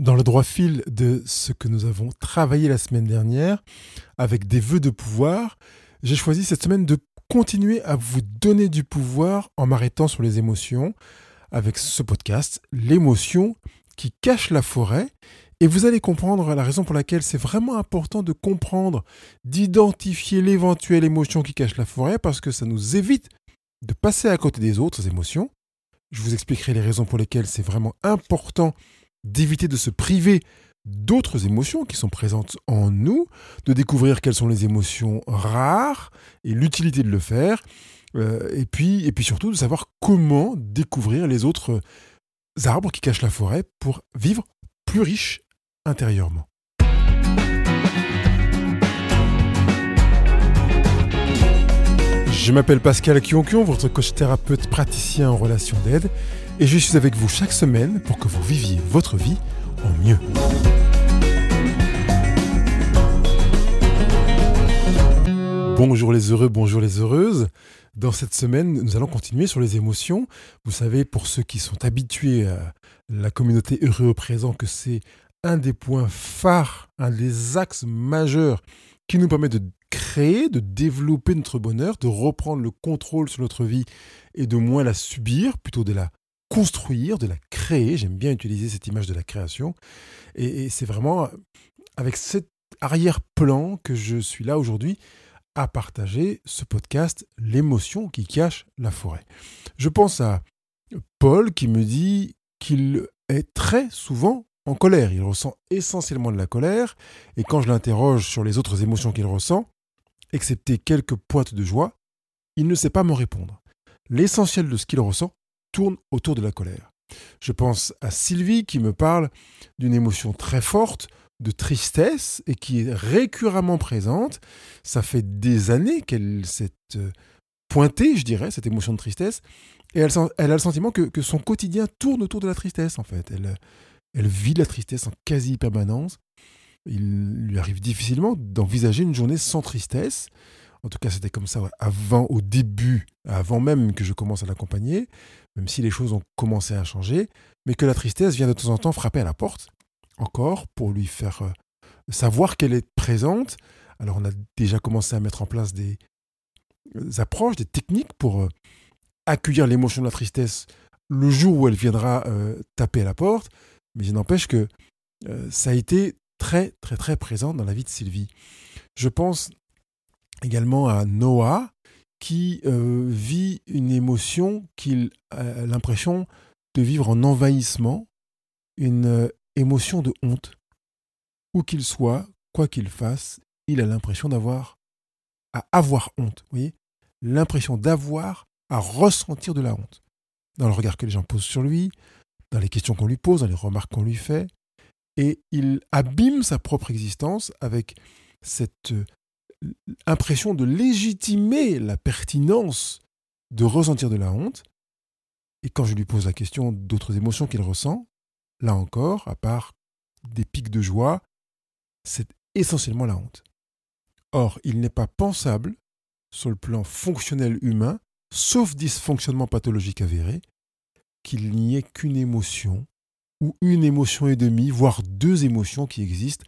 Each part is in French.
Dans le droit fil de ce que nous avons travaillé la semaine dernière, avec des vœux de pouvoir, j'ai choisi cette semaine de continuer à vous donner du pouvoir en m'arrêtant sur les émotions, avec ce podcast, l'émotion qui cache la forêt. Et vous allez comprendre la raison pour laquelle c'est vraiment important de comprendre, d'identifier l'éventuelle émotion qui cache la forêt, parce que ça nous évite de passer à côté des autres émotions. Je vous expliquerai les raisons pour lesquelles c'est vraiment important d'éviter de se priver d'autres émotions qui sont présentes en nous, de découvrir quelles sont les émotions rares et l'utilité de le faire, euh, et, puis, et puis surtout de savoir comment découvrir les autres arbres qui cachent la forêt pour vivre plus riche intérieurement. Je m'appelle Pascal Kionkion, votre coach thérapeute praticien en relation d'aide, et je suis avec vous chaque semaine pour que vous viviez votre vie en mieux. Bonjour les heureux, bonjour les heureuses. Dans cette semaine, nous allons continuer sur les émotions. Vous savez, pour ceux qui sont habitués à la communauté heureux au présent, que c'est un des points phares, un des axes majeurs qui nous permet de créer, de développer notre bonheur, de reprendre le contrôle sur notre vie et de moins la subir, plutôt de la construire, de la créer. J'aime bien utiliser cette image de la création. Et, c'est vraiment avec cet arrière-plan que je suis là aujourd'hui à partager ce podcast, l'émotion qui cache la forêt. Je pense à Paul qui me dit qu'il est très souvent en colère. Il ressent essentiellement de la colère. Et quand je l'interroge sur les autres émotions qu'il ressent, excepté quelques pointes de joie, il ne sait pas me répondre. L'essentiel de ce qu'il ressent tourne autour de la colère. Je pense à Sylvie qui me parle d'une émotion très forte, de tristesse, et qui est récurrentement présente. Ça fait des années qu'elle s'est euh, pointée, je dirais, cette émotion de tristesse, et elle, a le sentiment que, que, son quotidien tourne autour de la tristesse, en fait. Elle, elle vit la tristesse en quasi-permanence. Il lui arrive difficilement d'envisager une journée sans tristesse. En tout cas, c'était comme ça avant, au début, avant même que je commence à l'accompagner, même si les choses ont commencé à changer, mais que la tristesse vient de temps en temps frapper à la porte, encore, pour lui faire euh, savoir qu'elle est présente. Alors, on a déjà commencé à mettre en place des, euh, approches, des techniques pour euh, accueillir l'émotion de la tristesse le jour où elle viendra taper à la porte, mais il n'empêche que ça a été très, très, très présent dans la vie de Sylvie. Je pense également à Noah, qui euh, vit une émotion qu'il a l'impression de vivre en envahissement, une euh, émotion de honte. Où qu'il soit, quoi qu'il fasse, il a l'impression d'avoir à avoir honte. Vous voyez? L'impression d'avoir à ressentir de la honte. Dans le regard que les gens posent sur lui, dans les questions qu'on lui pose, dans les remarques qu'on lui fait. Et il abîme sa propre existence avec cette euh, impression de légitimer la pertinence de ressentir de la honte. Et quand je lui pose la question d'autres émotions qu'il ressent, là encore, à part des pics de joie, c'est essentiellement la honte. Or, il n'est pas pensable, sur le plan fonctionnel humain, sauf dysfonctionnement pathologique avéré, qu'il n'y ait qu'une émotion, ou une émotion et demie, voire deux émotions qui existent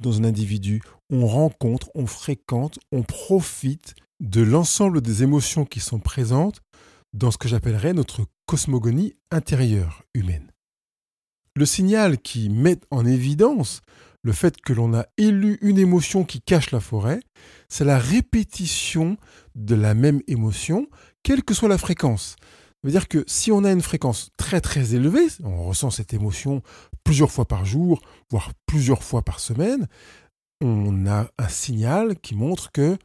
dans un individu. On rencontre, on fréquente, on profite de l'ensemble des émotions qui sont présentes dans ce que j'appellerais notre cosmogonie intérieure humaine. Le signal qui met en évidence le fait que l'on a élu une émotion qui cache la forêt, c'est la répétition de la même émotion, quelle que soit la fréquence. Ça veut dire que si on a une fréquence très très élevée, on ressent cette émotion plusieurs fois par jour, voire plusieurs fois par semaine, on a un signal qui montre qu'il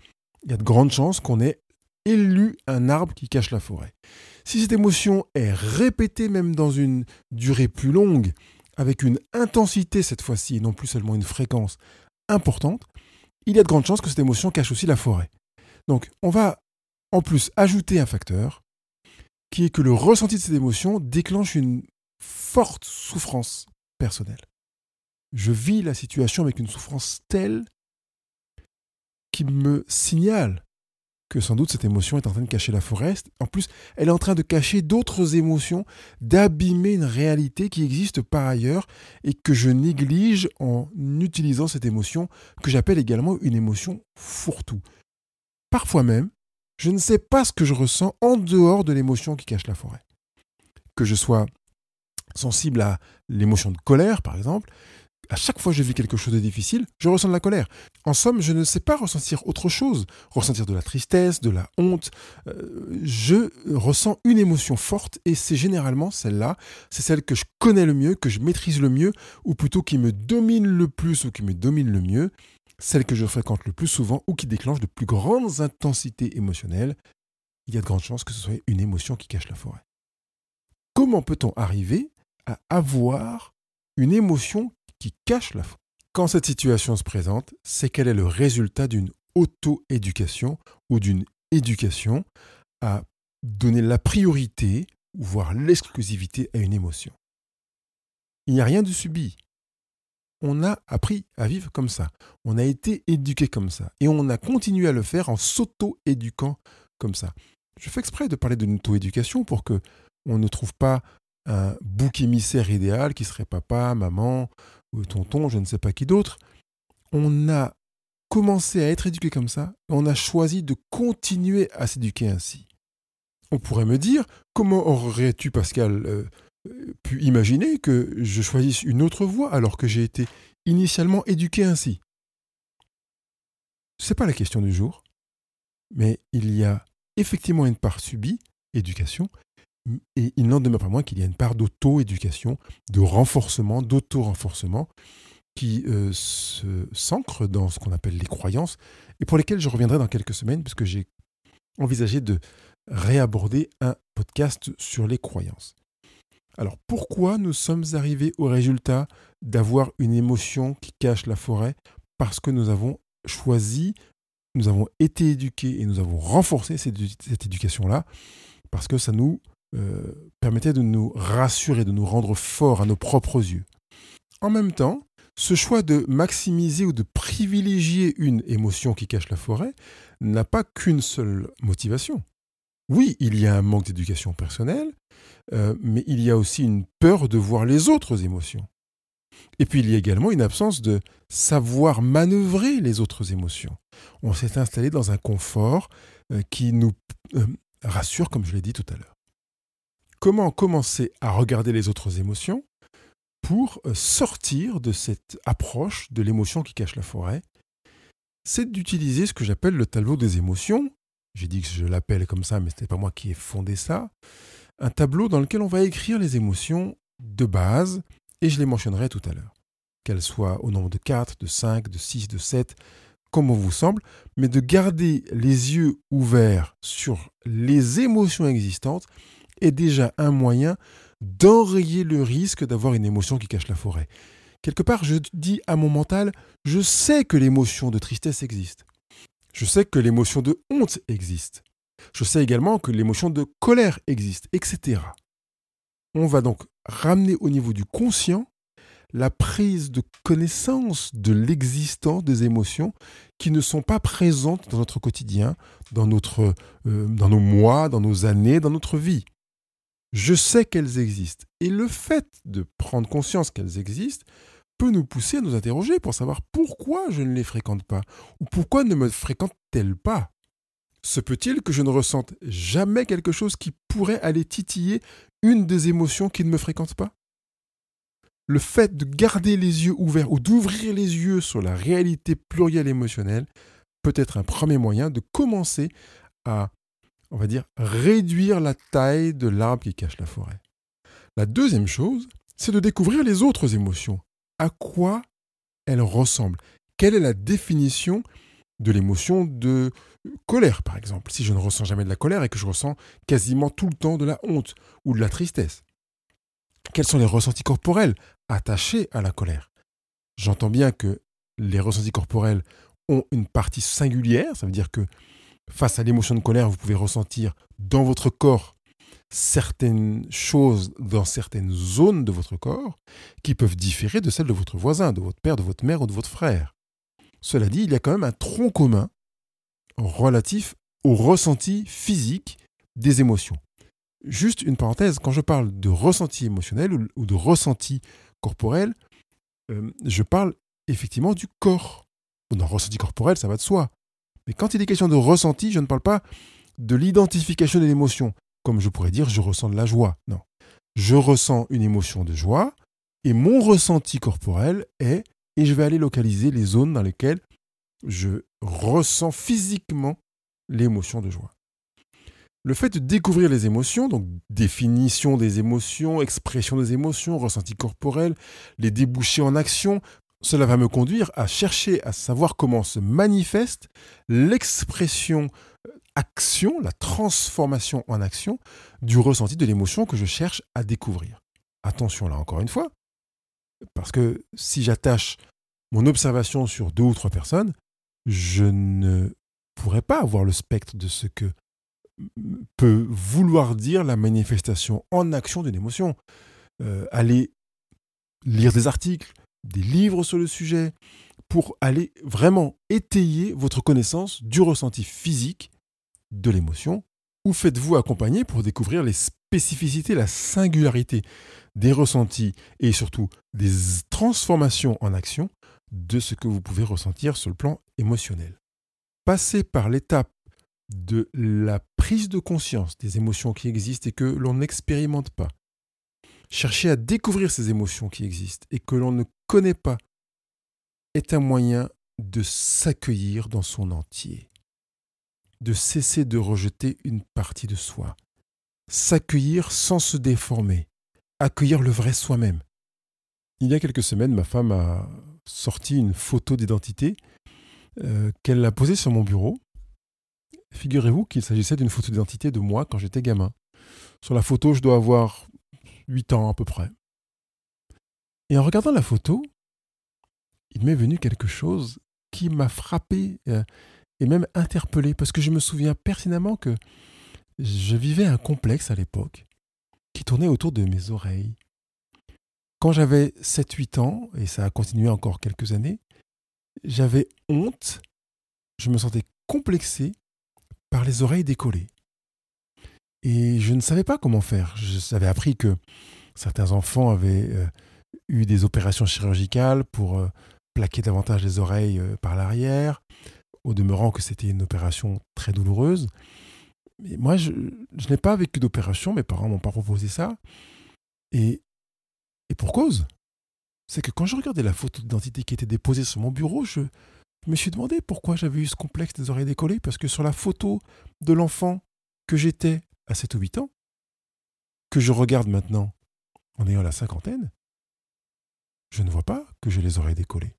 y a de grandes chances qu'on ait élu un arbre qui cache la forêt. Si cette émotion est répétée même dans une durée plus longue, avec une intensité cette fois-ci, et non plus seulement une fréquence importante, il y a de grandes chances que cette émotion cache aussi la forêt. Donc on va en plus ajouter un facteur, qui est que le ressenti de cette émotion déclenche une forte souffrance personnelle. Je vis la situation avec une souffrance telle qui me signale que sans doute cette émotion est en train de cacher la forêt. En plus, elle est en train de cacher d'autres émotions, d'abîmer une réalité qui existe par ailleurs et que je néglige en utilisant cette émotion que j'appelle également une émotion fourre-tout. Parfois même, je ne sais pas ce que je ressens en dehors de l'émotion qui cache la forêt. Que je sois sensible à l'émotion de colère, par exemple, à chaque fois que je vis quelque chose de difficile, je ressens de la colère. En somme, je ne sais pas ressentir autre chose, ressentir de la tristesse, de la honte. Euh, je ressens une émotion forte et c'est généralement celle-là, c'est celle que je connais le mieux, que je maîtrise le mieux, ou plutôt qui me domine le plus ou qui me domine le mieux, celle que je fréquente le plus souvent ou qui déclenche de plus grandes intensités émotionnelles. Il y a de grandes chances que ce soit une émotion qui cache la forêt. Comment peut-on arriver à avoir une émotion qui cache la foi. Quand cette situation se présente, c'est qu'elle est le résultat d'une auto-éducation ou d'une éducation à donner la priorité, voire l'exclusivité à une émotion? Il n'y a rien de subi. On a appris à vivre comme ça. On a été éduqué comme ça. Et on a continué à le faire en s'auto-éduquant comme ça. Je fais exprès de parler de auto-éducation pour que on ne trouve pas un bouc émissaire idéal qui serait papa, maman ou tonton, je ne sais pas qui d'autre. On a commencé à être éduqué comme ça, on a choisi de continuer à s'éduquer ainsi. On pourrait me dire, comment aurais-tu, Pascal, euh, pu imaginer que je choisisse une autre voie alors que j'ai été initialement éduqué ainsi Ce n'est pas la question du jour, mais il y a effectivement une part subie, éducation, et il n'en demeure pas moins qu'il y a une part d'auto-éducation, de renforcement, d'auto-renforcement, qui euh, s'ancre dans ce qu'on appelle les croyances, et pour lesquelles je reviendrai dans quelques semaines, puisque j'ai envisagé de réaborder un podcast sur les croyances. Alors pourquoi nous sommes arrivés au résultat d'avoir une émotion qui cache la forêt? Parce que nous avons choisi, nous avons été éduqués et nous avons renforcé cette, éducation-là, parce que ça nous euh, permettait de nous rassurer, de nous rendre forts à nos propres yeux. En même temps, ce choix de maximiser ou de privilégier une émotion qui cache la forêt n'a pas qu'une seule motivation. Oui, il y a un manque d'éducation personnelle, euh, mais il y a aussi une peur de voir les autres émotions. Et puis il y a également une absence de savoir manœuvrer les autres émotions. On s'est installé dans un confort euh, qui nous rassure, comme je l'ai dit tout à l'heure comment commencer à regarder les autres émotions pour euh, sortir de cette approche de l'émotion qui cache la forêt, c'est d'utiliser ce que j'appelle le tableau des émotions. J'ai dit que je l'appelle comme ça, mais ce n'est pas moi qui ai fondé ça. Un tableau dans lequel on va écrire les émotions de base, et je les mentionnerai tout à l'heure. Qu'elles soient au nombre de 4, de 5, de 6, de 7, comme on vous semble, mais de garder les yeux ouverts sur les émotions existantes est déjà un moyen d'enrayer le risque d'avoir une émotion qui cache la forêt. Quelque part, je dis à mon mental, je sais que l'émotion de tristesse existe. Je sais que l'émotion de honte existe. Je sais également que l'émotion de colère existe, etc. On va donc ramener au niveau du conscient la prise de connaissance de l'existence des émotions qui ne sont pas présentes dans notre quotidien, dans, euh, dans nos mois, dans nos années, dans notre vie je sais qu'elles existent. Et le fait de prendre conscience qu'elles existent peut nous pousser à nous interroger pour savoir pourquoi je ne les fréquente pas ou pourquoi ne me fréquentent-elles pas? Se peut-il que je ne ressente jamais quelque chose qui pourrait aller titiller une des émotions qui ne me fréquentent pas? Le fait de garder les yeux ouverts ou d'ouvrir les yeux sur la réalité plurielle émotionnelle peut être un premier moyen de commencer à on va dire, réduire la taille de l'arbre qui cache la forêt. La deuxième chose, c'est de découvrir les autres émotions. À quoi elles ressemblent Quelle est la définition de l'émotion de colère, par exemple? Si je ne ressens jamais de la colère et que je ressens quasiment tout le temps de la honte ou de la tristesse. Quels sont les ressentis corporels attachés à la colère? J'entends bien que les ressentis corporels ont une partie singulière, ça veut dire que face à l'émotion de colère, vous pouvez ressentir dans votre corps certaines choses dans certaines zones de votre corps qui peuvent différer de celles de votre voisin, de votre père, de votre mère ou de votre frère. Cela dit, il y a quand même un tronc commun relatif au ressenti physique des émotions. Juste une parenthèse, quand je parle de ressenti émotionnel ou, de ressenti corporel, euh, je parle effectivement du corps. Dans ressenti corporel, ça va de soi. Mais quand il est question de ressenti, je ne parle pas de l'identification de l'émotion, comme je pourrais dire je ressens de la joie. Non. Je ressens une émotion de joie et mon ressenti corporel est, et je vais aller localiser les zones dans lesquelles je ressens physiquement l'émotion de joie. Le fait de découvrir les émotions, donc définition des émotions, expression des émotions, ressenti corporel, les déboucher en action, cela va me conduire à chercher à savoir comment se manifeste l'expression action, la transformation en action du ressenti de l'émotion que je cherche à découvrir. Attention là encore une fois, parce que si j'attache mon observation sur deux ou trois personnes, je ne pourrais pas avoir le spectre de ce que peut vouloir dire la manifestation en action d'une émotion. Euh, aller lire des articles, des livres sur le sujet, pour aller vraiment étayer votre connaissance du ressenti physique de l'émotion, ou faites-vous accompagner pour découvrir les spécificités, la singularité des ressentis et surtout des transformations en action de ce que vous pouvez ressentir sur le plan émotionnel? Passer par l'étape de la prise de conscience des émotions qui existent et que l'on n'expérimente pas. Chercher à découvrir ces émotions qui existent et que l'on ne connaît pas est un moyen de s'accueillir dans son entier, de cesser de rejeter une partie de soi, s'accueillir sans se déformer, accueillir le vrai soi-même. Il y a quelques semaines, ma femme a sorti une photo d'identité euh, qu'elle a posée sur mon bureau. Figurez-vous qu'il s'agissait d'une photo d'identité de moi quand j'étais gamin. Sur la photo, je dois avoir 8 ans à peu près. Et en regardant la photo, il m'est venu quelque chose qui m'a frappé euh, et même interpellé, parce que je me souviens pertinemment que je vivais un complexe à l'époque qui tournait autour de mes oreilles. Quand j'avais 7-8 ans, et ça a continué encore quelques années, j'avais honte, je me sentais complexé par les oreilles décollées. Et je ne savais pas comment faire. J'avais appris que certains enfants avaient euh, eu des opérations chirurgicales pour euh, plaquer davantage les oreilles euh, par l'arrière, au demeurant que c'était une opération très douloureuse. Mais moi, je, n'ai pas vécu d'opération, mes parents m'ont pas proposé ça. Et, et pour cause, c'est que quand je regardais la photo d'identité qui était déposée sur mon bureau, je, me suis demandé pourquoi j'avais eu ce complexe des oreilles décollées, parce que sur la photo de l'enfant que j'étais à 7 ou 8 ans, que je regarde maintenant en ayant la cinquantaine, je ne vois pas que j'ai les oreilles décollées.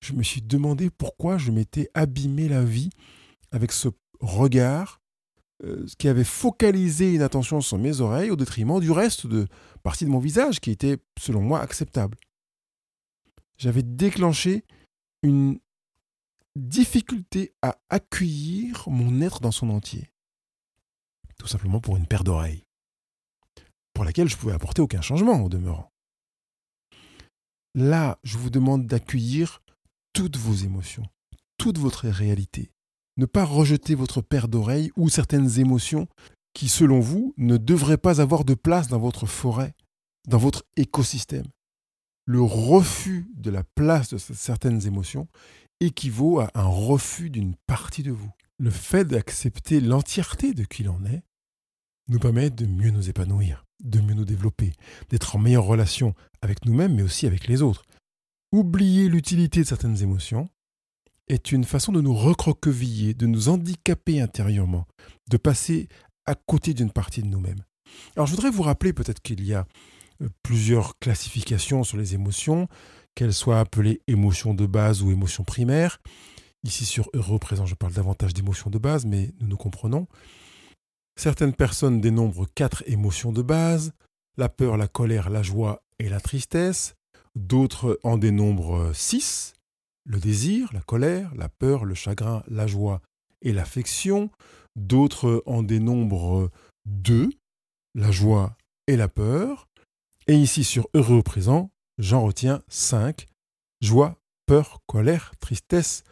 Je me suis demandé pourquoi je m'étais abîmé la vie avec ce regard euh, qui avait focalisé une attention sur mes oreilles au détriment du reste de partie de mon visage qui était, selon moi, acceptable. J'avais déclenché une difficulté à accueillir mon être dans son entier. Tout simplement pour une paire d'oreilles, pour laquelle je pouvais apporter aucun changement au demeurant. Là, je vous demande d'accueillir toutes vos émotions, toute votre réalité, ne pas rejeter votre paire d'oreilles ou certaines émotions qui, selon vous, ne devraient pas avoir de place dans votre forêt, dans votre écosystème. Le refus de la place de certaines émotions équivaut à un refus d'une partie de vous. Le fait d'accepter l'entièreté de qui l'on est nous permet de mieux nous épanouir, de mieux nous développer, d'être en meilleure relation avec nous-mêmes, mais aussi avec les autres. Oublier l'utilité de certaines émotions est une façon de nous recroqueviller, de nous handicaper intérieurement, de passer à côté d'une partie de nous-mêmes. Alors je voudrais vous rappeler peut-être qu'il y a euh, plusieurs classifications sur les émotions, qu'elles soient appelées émotions de base ou émotions primaires. Ici sur Heureux présent, je parle davantage d'émotions de base, mais nous nous comprenons. Certaines personnes dénombrent quatre émotions de base, la peur, la colère, la joie et la tristesse. D'autres en dénombrent six, le désir, la colère, la peur, le chagrin, la joie et l'affection. D'autres en dénombrent deux, la joie et la peur. Et ici sur Heureux au présent, j'en retiens cinq, joie, peur, colère, tristesse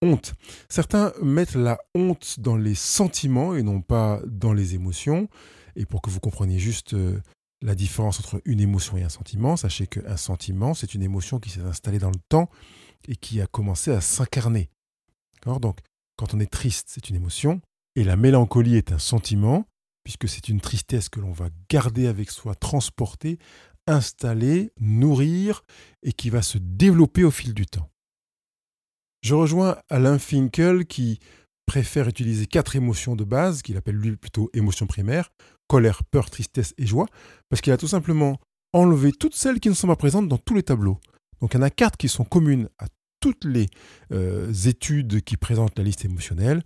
honte. Certains mettent la honte dans les sentiments et non pas dans les émotions. Et pour que vous compreniez juste euh, la différence entre une émotion et un sentiment, sachez qu'un sentiment, c'est une émotion qui s'est installée dans le temps et qui a commencé à s'incarner. Donc, quand on est triste, c'est une émotion, et la mélancolie est un sentiment, puisque c'est une tristesse que l'on va garder avec soi, transporter, installer, nourrir, et qui va se développer au fil du temps. Je rejoins Alain Finkel qui préfère utiliser quatre émotions de base, qu'il appelle lui plutôt émotions primaires, colère, peur, tristesse et joie, parce qu'il a tout simplement enlevé toutes celles qui ne sont pas présentes dans tous les tableaux. Donc il y en a quatre qui sont communes à toutes les euh, études qui présentent la liste émotionnelle.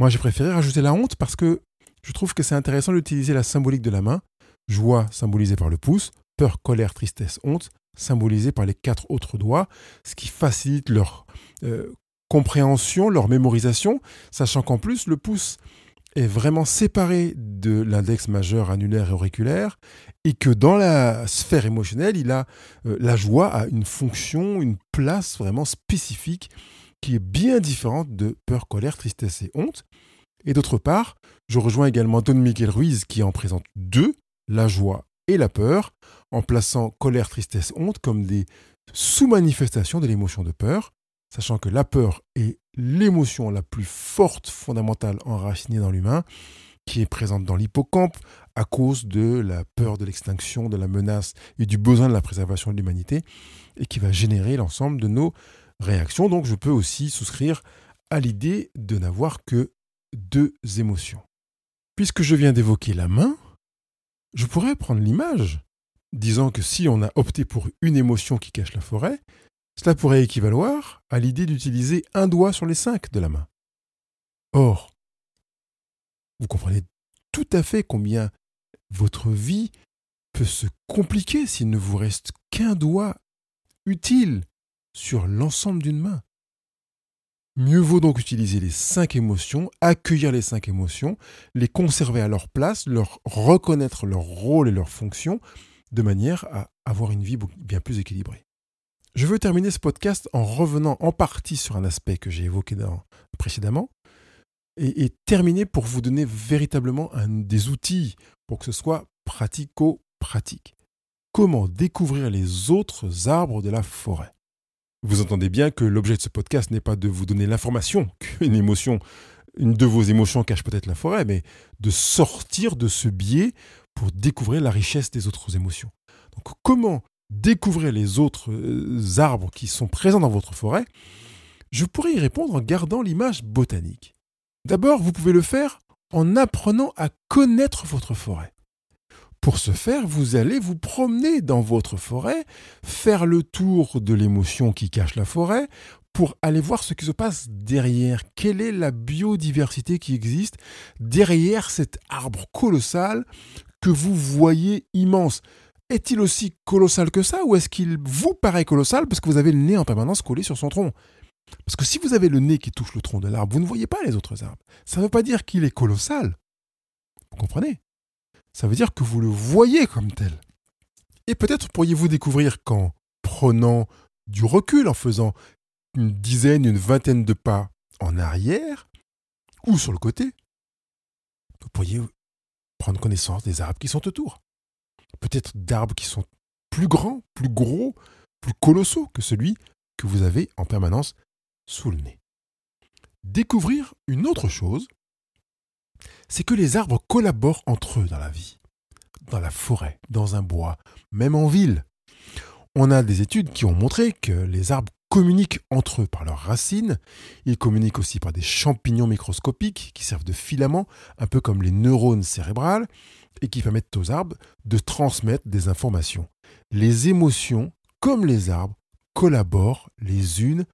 Moi j'ai préféré rajouter la honte parce que je trouve que c'est intéressant d'utiliser la symbolique de la main, joie symbolisée par le pouce, peur, colère, tristesse, honte, symbolisés par les quatre autres doigts, ce qui facilite leur euh, compréhension, leur mémorisation, sachant qu'en plus le pouce est vraiment séparé de l'index majeur annulaire et auriculaire, et que dans la sphère émotionnelle, il a euh, la joie a une fonction, une place vraiment spécifique qui est bien différente de peur, colère, tristesse et honte. Et d'autre part, je rejoins également Don Miguel Ruiz qui en présente deux, la joie et la peur, en plaçant colère, tristesse, honte comme des sous-manifestations de l'émotion de peur, sachant que la peur est l'émotion la plus forte, fondamentale, enracinée dans l'humain, qui est présente dans l'hippocampe à cause de la peur de l'extinction, de la menace et du besoin de la préservation de l'humanité, et qui va générer l'ensemble de nos réactions. Donc je peux aussi souscrire à l'idée de n'avoir que deux émotions. Puisque je viens d'évoquer la main, je pourrais prendre l'image, disant que si on a opté pour une émotion qui cache la forêt, cela pourrait équivaloir à l'idée d'utiliser un doigt sur les cinq de la main. Or, vous comprenez tout à fait combien votre vie peut se compliquer s'il ne vous reste qu'un doigt utile sur l'ensemble d'une main. Mieux vaut donc utiliser les cinq émotions, accueillir les cinq émotions, les conserver à leur place, leur reconnaître leur rôle et leur fonction, de manière à avoir une vie bien plus équilibrée. Je veux terminer ce podcast en revenant en partie sur un aspect que j'ai évoqué précédemment, et, terminer pour vous donner véritablement des outils pour que ce soit pratico-pratique. Comment découvrir les autres arbres de la forêt? Vous entendez bien que l'objet de ce podcast n'est pas de vous donner l'information qu'une émotion, une de vos émotions cache peut-être la forêt, mais de sortir de ce biais pour découvrir la richesse des autres émotions. Donc comment découvrir les autres euh, arbres qui sont présents dans votre forêt Je pourrais y répondre en gardant l'image botanique. D'abord, vous pouvez le faire en apprenant à connaître votre forêt. Pour ce faire, vous allez vous promener dans votre forêt, faire le tour de l'émotion qui cache la forêt, pour aller voir ce qui se passe derrière. Quelle est la biodiversité qui existe derrière cet arbre colossal que vous voyez immense? Est-il aussi colossal que ça ou est-ce qu'il vous paraît colossal parce que vous avez le nez en permanence collé sur son tronc? Parce que si vous avez le nez qui touche le tronc de l'arbre, vous ne voyez pas les autres arbres. Ça ne veut pas dire qu'il est colossal. Vous comprenez? Ça veut dire que vous le voyez comme tel. Et peut-être pourriez-vous découvrir qu'en prenant du recul, en faisant une dizaine, une vingtaine de pas en arrière ou sur le côté, vous pourriez prendre connaissance des arbres qui sont autour. Peut-être d'arbres qui sont plus grands, plus gros, plus colossaux que celui que vous avez en permanence sous le nez. Découvrir une autre chose, c'est que les arbres collaborent entre eux dans la vie, dans la forêt, dans un bois, même en ville. On a des études qui ont montré que les arbres communiquent entre eux par leurs racines, ils communiquent aussi par des champignons microscopiques qui servent de filaments, un peu comme les neurones cérébrales, et qui permettent aux arbres de transmettre des informations. Les émotions, comme les arbres, collaborent les unes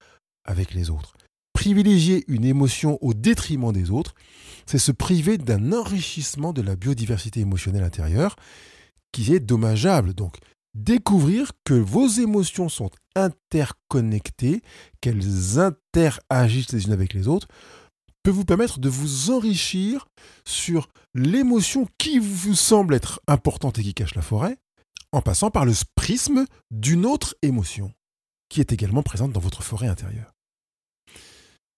avec les autres privilégier une émotion au détriment des autres, c'est se priver d'un enrichissement de la biodiversité émotionnelle intérieure qui est dommageable. Donc, découvrir que vos émotions sont interconnectées, qu'elles interagissent les unes avec les autres, peut vous permettre de vous enrichir sur l'émotion qui vous semble être importante et qui cache la forêt, en passant par le prisme d'une autre émotion qui est également présente dans votre forêt intérieure.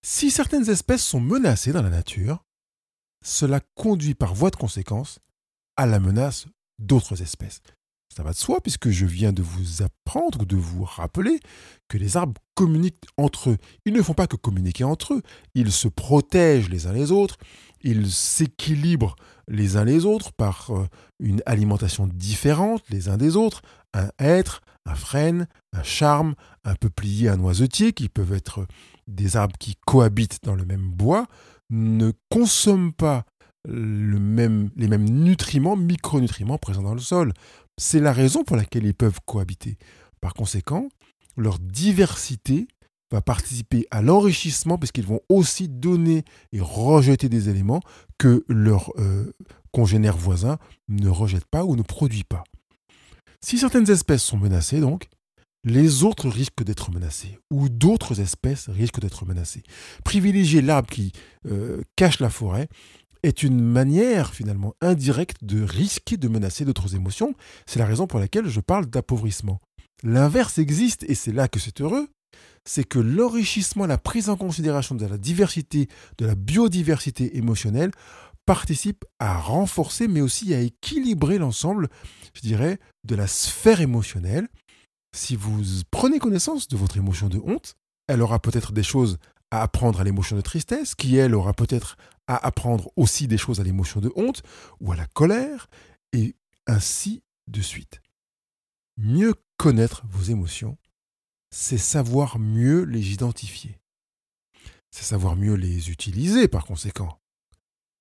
Si certaines espèces sont menacées dans la nature, cela conduit par voie de conséquence à la menace d'autres espèces. Ça va de soi puisque je viens de vous apprendre, de vous rappeler que les arbres communiquent entre eux. Ils ne font pas que communiquer entre eux, ils se protègent les uns les autres, ils s'équilibrent les uns les autres par euh, une alimentation différente les uns des autres. Un hêtre, un frêne, un charme, un peuplier, un noisetier, qui peuvent être des arbres qui cohabitent dans le même bois, ne consomment pas les mêmes nutriments, micronutriments présents dans le sol. C'est la raison pour laquelle ils peuvent cohabiter. Par conséquent, leur diversité va participer à l'enrichissement puisqu'ils vont aussi donner et rejeter des éléments que leurs euh, congénères voisins ne rejettent pas ou ne produisent pas. Si certaines espèces sont menacées, donc, les autres risquent d'être menacés, ou d'autres espèces risquent d'être menacées. Privilégier l'arbre qui euh, cache la forêt est une manière finalement indirecte de risquer de menacer d'autres émotions. C'est la raison pour laquelle je parle d'appauvrissement. L'inverse existe, et c'est là que c'est heureux, c'est que l'enrichissement, la prise en considération de la diversité, de la biodiversité émotionnelle, participe à renforcer, mais aussi à équilibrer l'ensemble, je dirais, de la sphère émotionnelle. Si vous prenez connaissance de votre émotion de honte, elle aura peut-être des choses à apprendre à l'émotion de tristesse, qui elle aura peut-être à apprendre aussi des choses à l'émotion de honte ou à la colère, et ainsi de suite. Mieux connaître vos émotions, c'est savoir mieux les identifier. C'est savoir mieux les utiliser par conséquent.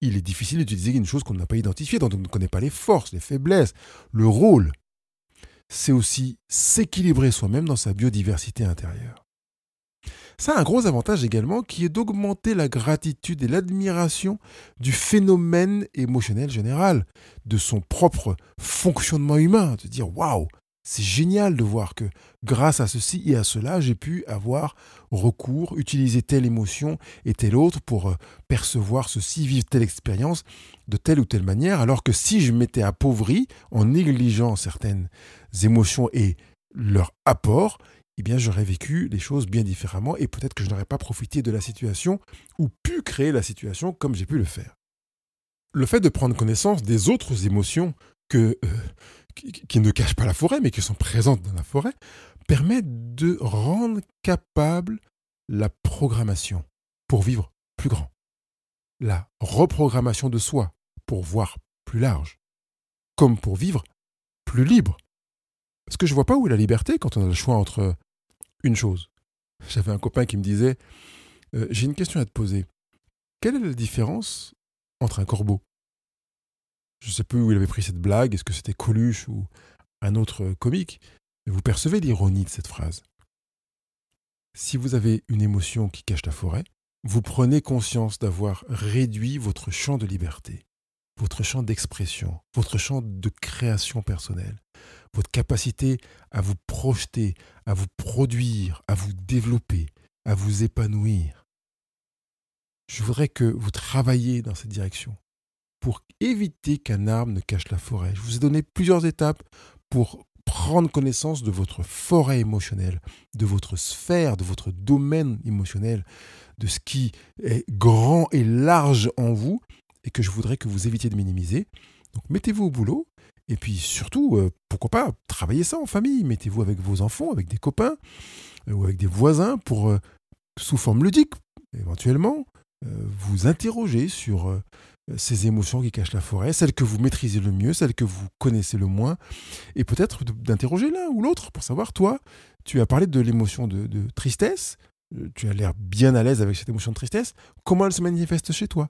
Il est difficile d'utiliser une chose qu'on n'a pas identifiée, dont on ne connaît pas les forces, les faiblesses, le rôle. C'est aussi s'équilibrer soi-même dans sa biodiversité intérieure. Ça a un gros avantage également qui est d'augmenter la gratitude et l'admiration du phénomène émotionnel général, de son propre fonctionnement humain, de dire waouh, c'est génial de voir que grâce à ceci et à cela, j'ai pu avoir recours, utiliser telle émotion et telle autre pour euh, percevoir ceci, vivre telle expérience de telle ou telle manière, alors que si je m'étais appauvri en négligeant certaines émotions et leur apport, eh bien j'aurais vécu les choses bien différemment et peut-être que je n'aurais pas profité de la situation ou pu créer la situation comme j'ai pu le faire. Le fait de prendre connaissance des autres émotions que, euh, qui, ne cachent pas la forêt, mais qui sont présentes dans la forêt, permet de rendre capable la programmation pour vivre plus grand. La reprogrammation de soi pour voir plus large. Comme pour vivre plus libre. Parce que je ne vois pas où est la liberté quand on a le choix entre une chose. J'avais un copain qui me disait euh, J'ai une question à te poser. Quelle est la différence entre un corbeau? Je ne sais plus où il avait pris cette blague, est-ce que c'était Coluche ou un autre comique, mais vous percevez l'ironie de cette phrase. Si vous avez une émotion qui cache la forêt, vous prenez conscience d'avoir réduit votre champ de liberté, votre champ d'expression, votre champ de création personnelle, votre capacité à vous projeter, à vous produire, à vous développer, à vous épanouir. Je voudrais que vous travailliez dans cette direction pour éviter qu'un arbre ne cache la forêt. Je vous ai donné plusieurs étapes pour prendre connaissance de votre forêt émotionnelle, de votre sphère, de votre domaine émotionnel, de ce qui est grand et large en vous et que je voudrais que vous évitiez de minimiser. Donc mettez-vous au boulot et puis surtout, euh, pourquoi pas, travaillez ça en famille, mettez-vous avec vos enfants, avec des copains euh, ou avec des voisins pour, euh, sous forme ludique, éventuellement, vous interroger sur ces émotions qui cachent la forêt, celles que vous maîtrisez le mieux, celles que vous connaissez le moins, et peut-être d'interroger l'un ou l'autre pour savoir, toi, tu as parlé de l'émotion de, tristesse, tu as l'air bien à l'aise avec cette émotion de tristesse, comment elle se manifeste chez toi?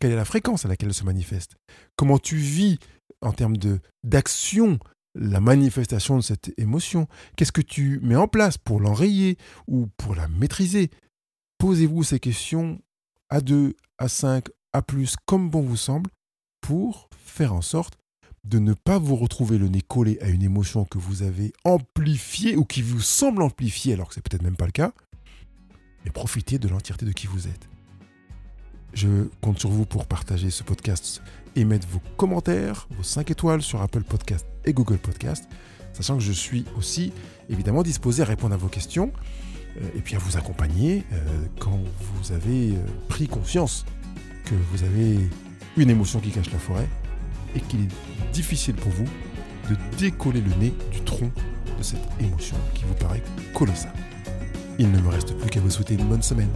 Quelle est la fréquence à laquelle elle se manifeste? Comment tu vis en termes d'action la manifestation de cette émotion Qu'est-ce que tu mets en place pour l'enrayer ou pour la maîtriser? Posez-vous ces questions à deux, à cinq, à plus comme bon vous semble pour faire en sorte de ne pas vous retrouver le nez collé à une émotion que vous avez amplifiée ou qui vous semble amplifiée alors que c'est peut-être même pas le cas, mais profitez de l'entièreté de qui vous êtes. Je compte sur vous pour partager ce podcast et mettre vos commentaires, vos 5 étoiles sur Apple Podcast et Google Podcast, sachant que je suis aussi évidemment disposé à répondre à vos questions. et puis à vous accompagner quand vous avez pris conscience que vous avez une émotion qui cache la forêt et qu'il est difficile pour vous de décoller le nez du tronc de cette émotion qui vous paraît colossale. Il ne me reste plus qu'à vous souhaiter une bonne semaine.